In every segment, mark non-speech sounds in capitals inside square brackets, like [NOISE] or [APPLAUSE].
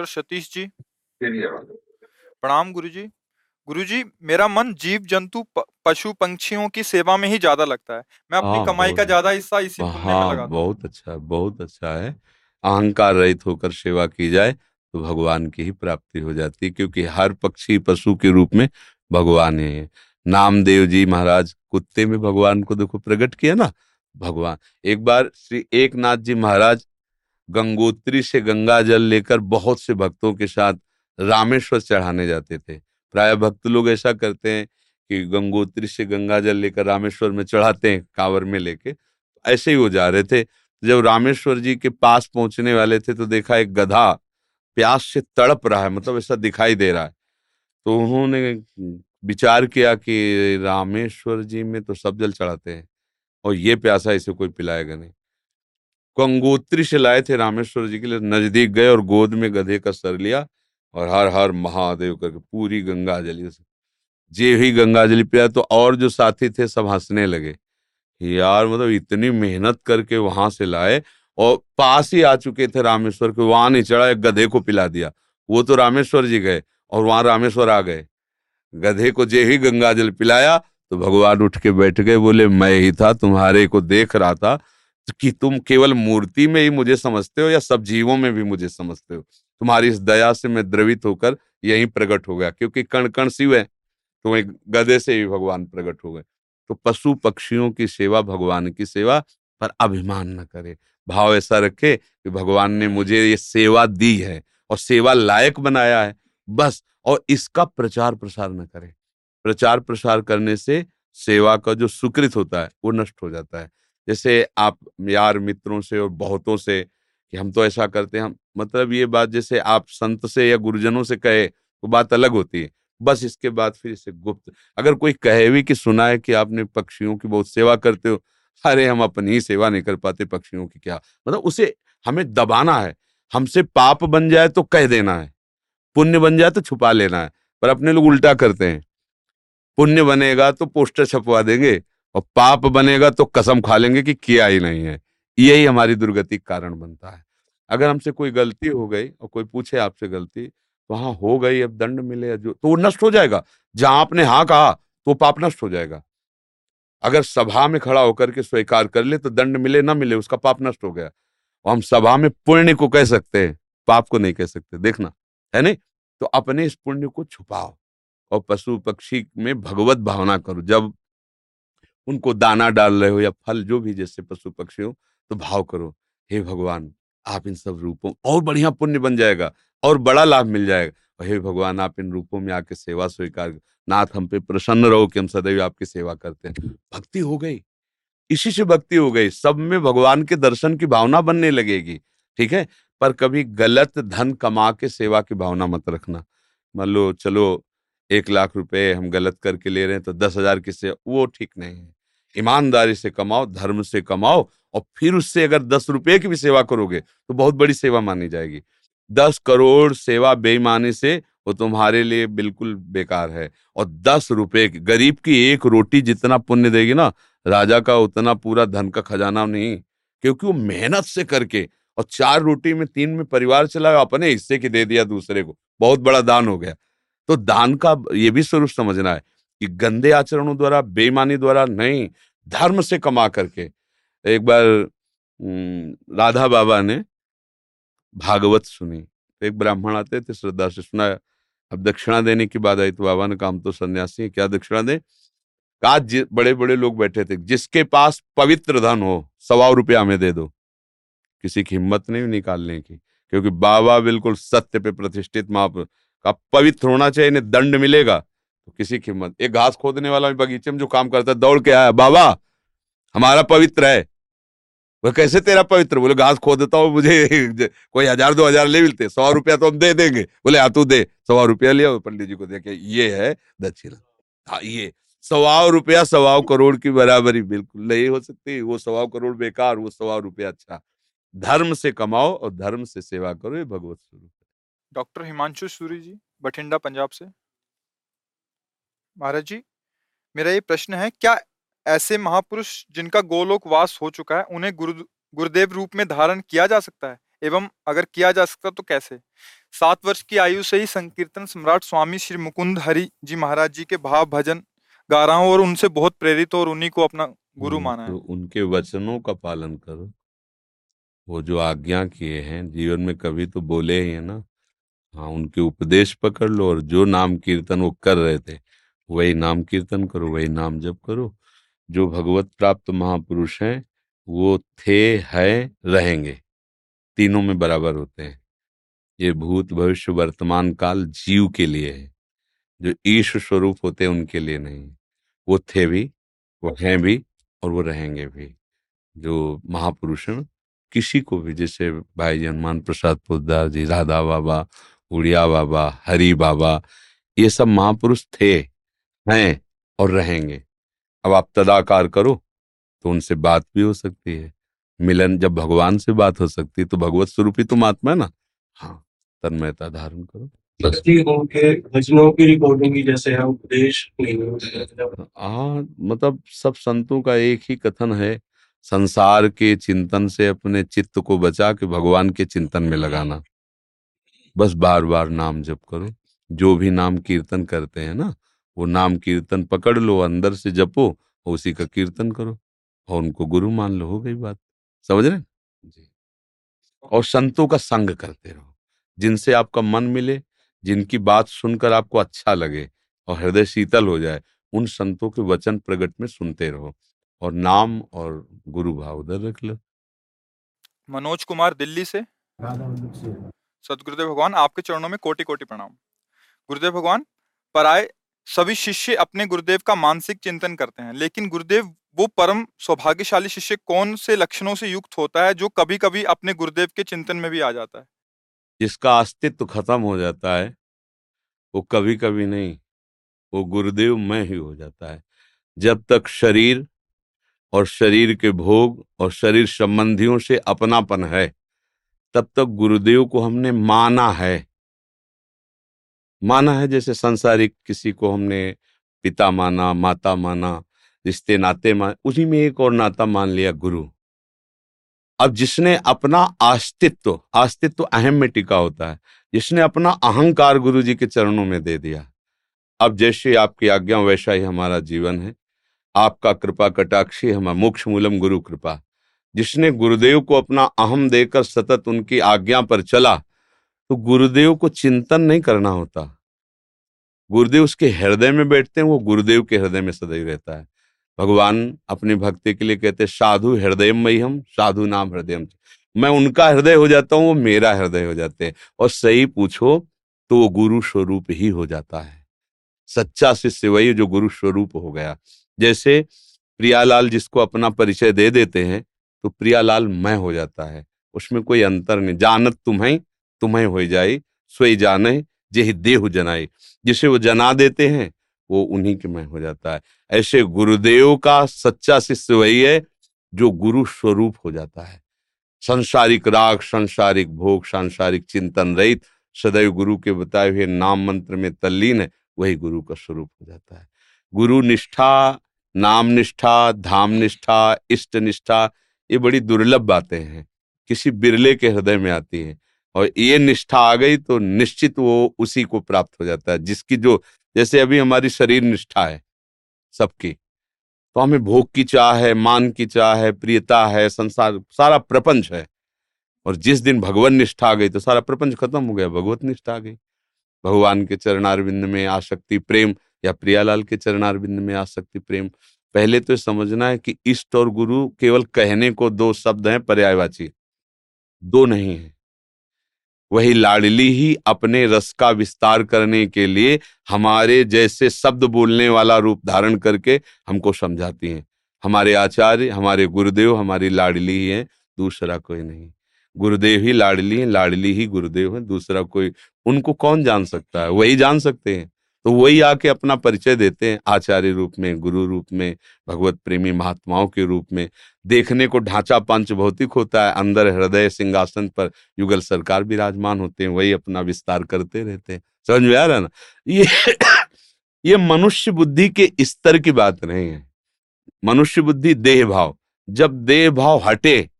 Doctor Satish ji. प्रणाम गुरुजी। गुरुजी मेरा मन जीव जंतु पशु पंछियों की सेवा में ही ज़्यादा लगता है। मैं अपनी हाँ, कमाई का ज़्यादा हिस्सा इसी पुण्य में हाँ लगाता बहुत अच्छा बहुत अच्छा है। अहंकार रहित होकर सेवा की जाए तो भगवान की ही प्राप्ति हो जाती है क्योंकि हर पक्षी पशु के रूप में भगवान है। नामदेव जी महाराज कुत्ते में भगवान को देखो प्रकट किया ना? भगवान। एक बार श्री एकनाथ जी महाराज गंगोत्री से गंगा जल लेकर बहुत से भक्तों के साथ रामेश्वर चढ़ाने जाते थे। प्राय भक्त लोग ऐसा करते हैं कि गंगोत्री से गंगा जल लेकर रामेश्वर में चढ़ाते हैं कांवर में लेके। ऐसे ही वो जा रहे थे। जब रामेश्वर जी के पास पहुँचने वाले थे तो देखा एक गधा प्यास से तड़प रहा है मतलब ऐसा दिखाई दे रहा है। तो उन्होंने विचार किया कि रामेश्वर जी में तो सब जल चढ़ाते हैं और ये प्यासा इसे कोई पिलाएगा नहीं। गंगोत्री से लाए थे रामेश्वर जी के लिए, नज़दीक गए और गोद में गधे का सर लिया और हर हर महादेव करके पूरी गंगा जली। जे ही गंगा जली पिया तो और जो साथी थे सब हंसने लगे। यार मतलब इतनी मेहनत करके वहाँ से लाए और पास ही आ चुके थे रामेश्वर के, वहाँ नहीं चढ़ा, एक गधे को पिला दिया। वो तो रामेश्वर जी गए और वहाँ रामेश्वर आ गए। गधे को जे ही गंगा जल पिलाया तो भगवान उठ के बैठ गए, बोले, मैं ही था, तुम्हारे को देख रहा था कि तुम केवल मूर्ति में ही मुझे समझते हो या सब जीवों में भी मुझे समझते हो? तुम्हारी इस दया से मैं द्रवित होकर यहीं प्रकट हो गया, क्योंकि कण कण शिव है तो एक गधे से ही भगवान प्रकट हो गए। तो पशु पक्षियों की सेवा, भगवान की सेवा पर अभिमान न करे। भाव ऐसा रखे कि भगवान ने मुझे ये सेवा दी है और सेवा लायक बनाया है, बस, और इसका प्रचार प्रसार न करे। प्रचार प्रसार करने से सेवा का जो सुकृत होता है, वो नष्ट हो जाता है। जैसे आप यार मित्रों से और बहुतों से कि हम तो ऐसा करते हैं, हम मतलब ये बात जैसे आप संत से या गुरुजनों से कहे तो बात अलग होती है। बस इसके बाद फिर इसे गुप्त, अगर कोई कहे भी कि सुना है कि आपने पक्षियों की बहुत सेवा करते हो, अरे हम अपनी ही सेवा नहीं कर पाते पक्षियों की क्या? मतलब उसे हमें दबाना है, हमसे पाप बन जाए तो कह देना है, पुण्य बन जाए तो छुपा लेना है, पर अपने लोग उल्टा करते हैं। पुण्य बनेगा तो पोस्टर छपवा देंगे और पाप बनेगा तो कसम खा लेंगे कि किया ही नहीं है। यही हमारी दुर्गति कारण बनता है। अगर हमसे कोई गलती हो गई और कोई पूछे आपसे गलती तो हाँ हो गई, अब दंड मिले जो तो वो नष्ट हो जाएगा। जहाँ आपने हाँ कहा तो पाप नष्ट हो जाएगा। अगर सभा में खड़ा होकर के स्वीकार कर ले तो दंड मिले, ना मिले, उसका पाप नष्ट हो गया। और हम सभा में पुण्य को कह सकते हैं, पाप को नहीं कह सकते। देखना, है नहीं? तो अपने इस पुण्य को छुपाओ और पशु पक्षी में भगवत भावना करो। जब उनको दाना डाल रहे हो या फल जो भी जैसे पशु पक्षी हो तो भाव करो, हे भगवान, आप इन सब रूपों और बढ़िया पुण्य बन जाएगा और बड़ा लाभ मिल जाएगा। हे भगवान, आप इन रूपों में आके सेवा स्वीकार नाथ हम पे प्रसन्न रहो कि हम सदैव आपकी सेवा करते हैं। भक्ति हो गई। इसी से भक्ति हो गई। सब में भगवान के दर्शन की भावना बनने लगेगी, ठीक है? पर कभी गलत धन कमा के सेवा की भावना मत रखना। मान लो, चलो, एक लाख रुपए हम गलत करके ले रहे हैं तो दस हज़ार किससे? वो ठीक नहीं है। ईमानदारी से कमाओ, धर्म से कमाओ और फिर उससे अगर दस रुपए की भी सेवा करोगे तो बहुत बड़ी सेवा मानी जाएगी। दस करोड़ सेवा बेईमानी से वो तुम्हारे लिए बिल्कुल बेकार है और दस रुपए गरीब की एक रोटी जितना पुण्य देगी ना, राजा का उतना पूरा धन का खजाना नहीं, क्योंकि वो मेहनत से करके और चार रोटी में तीन में परिवार चलाया, अपने हिस्से की दे दिया दूसरे को, बहुत बड़ा दान हो गया। तो दान का ये भी स्वरूप समझना है कि गंदे आचरणों द्वारा, बेईमानी द्वारा नहीं, धर्म से कमा करके। एक बार राधा बाबा ने भागवत सुनी। तो एक ब्राह्मण आते थे, श्रद्धा से, सुना, अब दक्षिणा देने की बात आई। तो बाबा ने काम तो सन्यासी है, क्या दक्षिणा दे? आज बड़े बड़े लोग बैठे थे, जिसके पास पवित्र धन हो सवा रुपया हमें दे दो। किसी की हिम्मत नहीं निकालने की, क्योंकि बाबा बिल्कुल सत्य पे प्रतिष्ठित माप का पवित्र होना चाहिए, इन्हें दंड मिलेगा। किसी की हिम्मत। एक घास खोदने वाला बगीचे में जो काम करता है, दौड़ के आया, बाबा, हमारा पवित्र है। वह कैसे तेरा पवित्र? बोले, घास खोदता हूँ, मुझे [LAUGHS] कोई हज़ार, दो हज़ार ले मिलते, सौ रुपया तो हम दे देंगे। बोले हाँ तू दे। सवा रुपया लिया पंडित जी को देखे, ये है दक्षिणा। हाँ ये, सवाओ रुपया, सवाओ करोड़ की बराबरी, बिल्कुल नहीं हो सकती, वो सवाओ करोड़ बेकार, वो सवा रुपया अच्छा। धर्म से कमाओ और धर्म से सेवा करो, ये भगवत स्वरूप डॉक्टर हिमांशु सूरी जी, बठिंडा, पंजाब से। महाराज जी मेरा ये प्रश्न है क्या ऐसे महापुरुष जिनका गोलोक वास हो चुका है उन्हें गुरु गुरुदेव रूप में धारण किया जा सकता है? एवं अगर किया जा सकता तो कैसे? सात वर्ष की आयु से ही संकीर्तन सम्राट स्वामी श्री मुकुंद हरि जी महाराज जी के भाव भजन गा रहा हूँ और उनसे बहुत प्रेरित और उन्हीं को अपना गुरु माना है। तो उनके वचनों का पालन करो। वो जो आज्ञा किए हैं जीवन में कभी तो बोले ही है ना हाँ उनके उपदेश पकड़ लो और जो नाम कीर्तन वो कर रहे थे वही नाम कीर्तन करो, वही नाम जप करो। जो भगवत प्राप्त महापुरुष हैं, वो थे, है, रहेंगे। तीनों में बराबर होते हैं। ये भूत भविष्य वर्तमान काल जीव के लिए है। जो ईश स्वरूप होते हैं, उनके लिए नहीं। वो थे भी, वो हैं भी और वो रहेंगे भी। जो महापुरुष हैं, किसी को भी, जैसे भाई हनुमान प्रसाद पोदार जी, राधा बाबा, उड़िया बाबा, हरि बाबा, ये सब महापुरुष थे। हैं और रहेंगे। अब आप तदाकार करो तो उनसे बात भी हो सकती है। मिलन जब भगवान से बात हो सकती है तो भगवत स्वरूप ही तुम आत्मा है ना? हाँ तन्मयता धारण करो। भजनों की रिकॉर्डिंग जैसे है उपदेश हाँ मतलब सब संतों का एक ही कथन है संसार के चिंतन से अपने चित्त को बचा के भगवान के चिंतन में लगाना। बस बार बार नाम जप करो। जो भी नाम कीर्तन करते हैं ना वो नाम कीर्तन पकड़ लो अंदर से जपो और उसी का कीर्तन करो। और उनको गुरु मान लो हो गई बात। समझ रहे जी। और संतों का संग करते रहो। जिनसे आपका मन मिले जिनकी बात सुनकर आपको अच्छा लगे और हृदय शीतल हो जाए उन संतों के वचन प्रगट में सुनते रहो। और नाम और गुरु भाव उधर रख लो। मनोज कुमार दिल्ली से। सदगुरुदेव भगवान आपके चरणों में कोटि कोटि प्रणाम। गुरुदेव भगवान पराए सभी शिष्य अपने गुरुदेव का मानसिक चिंतन करते हैं, लेकिन गुरुदेव वो परम सौभाग्यशाली शिष्य कौन से लक्षणों से युक्त होता है, जो कभी कभी अपने गुरुदेव के चिंतन में भी आ जाता है? जिसका अस्तित्व खत्म हो जाता है, वो कभी कभी नहीं, वो गुरुदेव में ही हो जाता है। जब तक शरीर और शरीर के भोग और शरीर संबंधियों से अपनापन है, तब तक गुरुदेव को हमने माना है। माना है जैसे संसारिक किसी को हमने पिता माना, माता माना, रिश्ते, नाते मान उसी में एक और नाता मान लिया, गुरु। अब जिसने अपना अस्तित्व अस्तित्व अहम में टिका होता है, जिसने अपना अहंकार गुरु जी के चरणों में दे दिया, अब जैसे आपकी आज्ञा, वैसा ही हमारा जीवन है। आपका कृपा, कटाक्षी हमारा मोक्ष मूलम गुरु कृपा। जिसने गुरुदेव को अपना अहम देकर सतत उनकी आज्ञा पर चला तो गुरुदेव को चिंतन नहीं करना होता। गुरुदेव उसके हृदय में बैठते हैं, वो गुरुदेव के हृदय में सदैव रहता है। भगवान अपनी भक्ति के लिए कहते हैं, साधु हृदय में हम, साधु नाम हृदय मैं उनका हृदय हो जाता हूँ, वो मेरा हृदय हो जाते हैं। और सही पूछो तो वो गुरु स्वरूप ही हो जाता है। सच्चा शिष्य वही जो गुरु स्वरूप हो गया। जैसे प्रियालाल जिसको अपना परिचय दे देते हैं तो प्रियालाल मैं हो जाता है। उसमें कोई अंतर नहीं, जानत तुम्हें तुम्हें हो जाए, सोई जाने, जेहि देह जनाए। जिसे वो जना देते हैं, वो उन्हीं के में हो जाता है। ऐसे गुरुदेव का सच्चा शिष्य वही है, जो गुरु स्वरूप हो जाता है। संसारिक राग, संसारिक भोग, सांसारिक चिंतन रहित, सदैव गुरु के बताए हुए नाम मंत्र में तल्लीन है, वही गुरु का स्वरूप हो जाता है। गुरु निष्ठा, नाम निष्ठा, धाम निष्ठा, इष्ट निष्ठा, ये बड़ी दुर्लभ बातें हैं। किसी बिरले के हृदय में आती है। और ये निष्ठा आ गई तो निश्चित वो उसी को प्राप्त हो जाता है, जिसकी जो, जैसे अभी हमारी शरीर निष्ठा है सबकी। तो हमें भोग की चाह है, मान की चाह है, प्रियता है, संसार, सारा प्रपंच है। और जिस दिन भगवान निष्ठा आ गई तो सारा प्रपंच खत्म हो गया, भगवत निष्ठा आ गई। भगवान के चरणारविंद में आसक्ति, प्रेम, या प्रियालाल के चरणारविंद में आसक्ति, प्रेम। पहले तो समझना है कि इष्ट और गुरु केवल कहने को दो शब्द हैं, पर्यायवाची। दो नहीं है। वही लाडली ही अपने रस का विस्तार करने के लिए हमारे जैसे शब्द बोलने वाला रूप धारण करके हमको समझाती हैं। हमारे आचार्य, हमारे गुरुदेव, हमारी लाडली ही है, दूसरा कोई नहीं। गुरुदेव ही लाडली है, लाडली ही गुरुदेव है, दूसरा कोई उनको कौन जान सकता है? वही जान सकते हैं। तो वही आके अपना परिचय देते हैं, आचार्य रूप में, गुरु रूप में, भगवत प्रेमी महात्माओं के रूप में। देखने को ढांचा पंच भौतिक होता है, अंदर हृदय सिंहासन पर युगल सरकार विराजमान होते हैं, वही अपना विस्तार करते रहते हैं। समझ में आ रहा है ना? ये [COUGHS] ये मनुष्य बुद्धि के स्तर की बात नहीं है। मनुष्य बुद्धि देह भाव। जब देह भाव हटे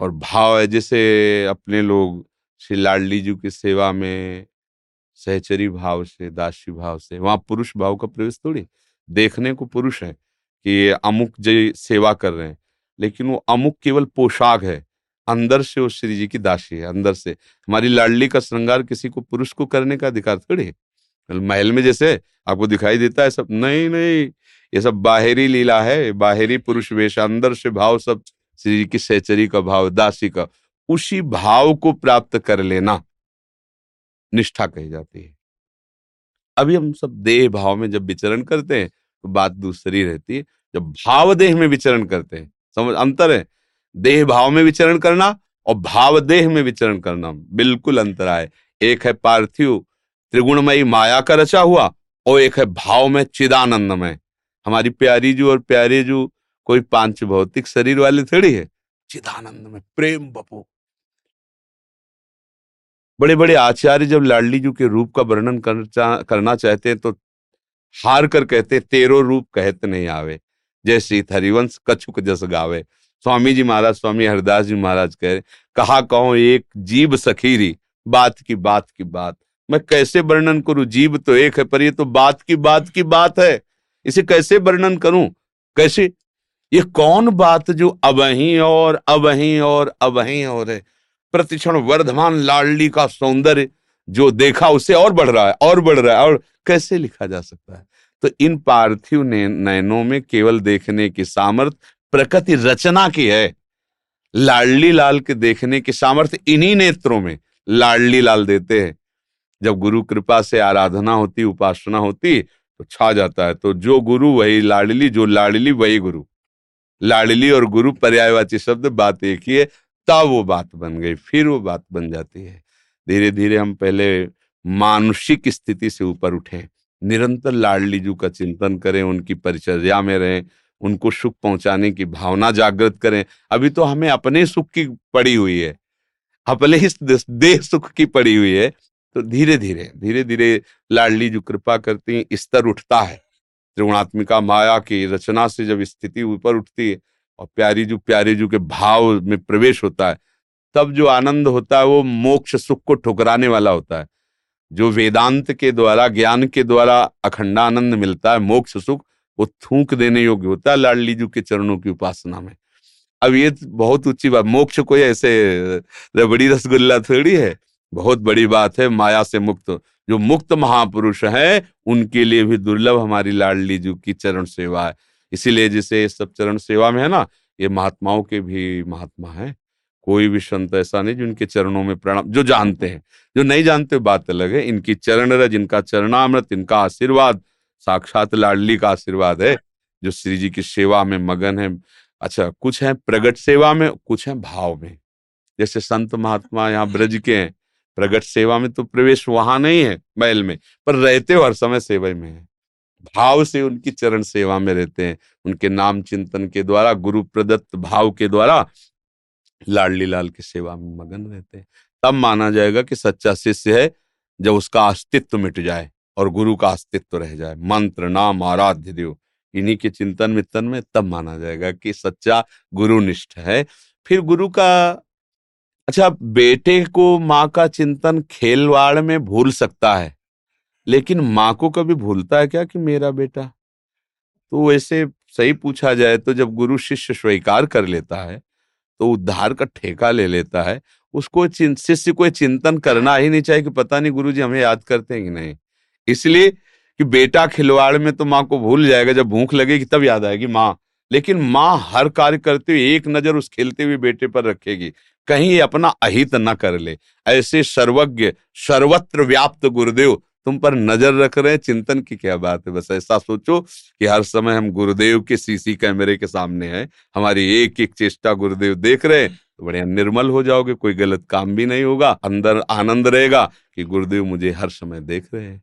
और भाव है, जैसे अपने लोग श्री लाडली जी की सेवा में सहचरी भाव से, दासी भाव से, वहाँ पुरुष भाव का प्रवेश थोड़ी। देखने को पुरुष है कि अमुक जय सेवा कर रहे हैं, लेकिन वो अमुक केवल पोशाक है। अंदर से वो श्री जी की दासी है, अंदर से। हमारी लाडली का श्रृंगार किसी को पुरुष को करने का अधिकार थोड़ी है। महल में जैसे आपको दिखाई देता है सब, नहीं नहीं, ये सब बाहरी लीला है, बाहरी पुरुष वेश, अंदर से भाव सब श्री जी की सहचरी का भाव, दासी का। उसी भाव को प्राप्त कर लेना। निष्ठा कही जाती है। अभी हम सब देह भाव में जब विचरण करते हैं तो बात दूसरी रहती है। जब भाव देह में विचरण करते हैं, समझ, अंतर है। देह भाव में विचरण करना और भाव देह में विचरण करना, बिल्कुल अंतर आए। एक है पार्थिव, त्रिगुणमयी माया का रचा हुआ और एक है भाव में चिदानंदमय। हमारी प्यारी जू और प्यारे जू कोई पाँच भौतिक शरीर वाले थोड़ी है। चिदानंद में प्रेम बपू। बड़े बड़े आचार्य जब लाडली जी के रूप का वर्णन कर चा, करना चाहते हैं तो हार कर कहते तेरो रूप कहते नहीं आवे। जय श्री हरिवंश कछुक जस गावे। स्वामी जी महाराज स्वामी हरिदास जी महाराज कह रहे कहा कहो एक जीव सखीरी बात की बात की बात। मैं कैसे वर्णन करूँ? जीव तो एक है पर ये तो बात की बात की बात है। इसे कैसे वर्णन करूँ? कैसे? ये कौन बात जो अबही और अबही और अबही और है? प्रतिक्षण वर्धमान लाडली का सौंदर्य जो देखा उसे और बढ़ रहा है, और बढ़ रहा है, और कैसे लिखा जा सकता है? तो इन पार्थिव ने, नयनों में केवल देखने की सामर्थ, प्रकृति रचना की है। लाडली लाल के देखने की सामर्थ्य इन्हीं नेत्रों में लाडली लाल देते हैं। जब गुरु कृपा से आराधना होती, उपासना होती तो छा जाता है। तो जो गुरु वही लाडली, जो लाडली वही गुरु। लाडली और गुरु पर्यायवाची शब्द बात एक ही है। तब वो बात बन गई, फिर वो बात बन जाती है। धीरे धीरे हम पहले मानसिक स्थिति से ऊपर उठे, निरंतर लाडली जू का चिंतन करें, उनकी परिचर्या में रहें, उनको सुख पहुँचाने की भावना जागृत करें। अभी तो हमें अपने सुख की पड़ी हुई है, अपने इस देह सुख की पड़ी हुई है तो धीरे धीरे धीरे धीरे लाडली जो कृपा करती स्तर उठता है। त्रिगुणात्मिका माया की रचना से जब स्थिति ऊपर उठती है और प्यारी जू, प्यारे जू के भाव में प्रवेश होता है, तब जो आनंद होता है वो मोक्ष सुख को ठुकराने वाला होता है। जो वेदांत के द्वारा, ज्ञान के द्वारा अखंडानंद मिलता है, मोक्ष सुख, वो थूक देने योग्य होता है लाडली जू के चरणों की उपासना में। अब ये बहुत ऊँची बात, मोक्ष कोई ऐसे, रबड़ी रसगुल्ला थोड़ी है, बहुत बड़ी बात है, माया से मुक्त जो मुक्त महापुरुष है, उनके लिए भी दुर्लभ हमारी लाडली जू की चरण सेवा है। इसीलिए जिसे सब चरण सेवा में है ना, ये महात्माओं के भी महात्मा है। कोई भी संत ऐसा नहीं जिनके चरणों में प्रणाम, जो जानते हैं। जो नहीं जानते बात अलग है। इनकी चरण रज, इनका चरणामृत, इनका आशीर्वाद, साक्षात लाडली का आशीर्वाद है, जो श्री जी की सेवा में मगन है। अच्छा कुछ है प्रगट सेवा में, कुछ है भाव में। जैसे संत महात्मा यहाँ ब्रज के हैं। प्रगट सेवा में तो प्रवेश वहाँ नहीं है, महल में, पर रहते हो हर समय सेवा में है। भाव से उनकी चरण सेवा में रहते हैं। उनके नाम चिंतन के द्वारा, गुरु प्रदत्त भाव के द्वारा लाडली लाल की सेवा में मगन रहते हैं। तब माना जाएगा कि सच्चा शिष्य है, जब उसका अस्तित्व मिट जाए और गुरु का अस्तित्व रह जाए। मंत्र, नाम, आराध्य, देव, इन्हीं के चिंतन मितन में तब माना जाएगा कि सच्चा गुरुनिष्ठ है। फिर गुरु का अच्छा बेटे को माँ का चिंतन खेलवाड़ में भूल सकता है। लेकिन माँ को कभी भूलता है क्या कि मेरा बेटा? तो वैसे सही पूछा जाए तो जब गुरु शिष्य स्वीकार कर लेता है तो उद्धार का ठेका ले लेता है, उसको शिष्य को चिंतन करना ही नहीं चाहिए कि पता नहीं गुरु जी हमें याद करते हैं कि नहीं। इसलिए कि बेटा खिलवाड़ में तो माँ को भूल जाएगा, जब भूख लगेगी तब याद आएगी माँ। लेकिन माँ हर कार्य करते हुए एक नज़र उस खेलते हुए बेटे पर रखेगी, कहीं अपना अहित न कर ले। ऐसे सर्वज्ञ, सर्वत्र व्याप्त गुरुदेव तुम पर नज़र रख रहे हैं, चिंतन की क्या बात है? बस ऐसा सोचो कि हर समय हम गुरुदेव के सीसी कैमरे के सामने हैं, हमारी एक एक चेष्टा गुरुदेव देख रहे हैं तो बढ़िया निर्मल हो जाओगे, कोई गलत काम भी नहीं होगा, अंदर आनंद रहेगा कि गुरुदेव मुझे हर समय देख रहे हैं।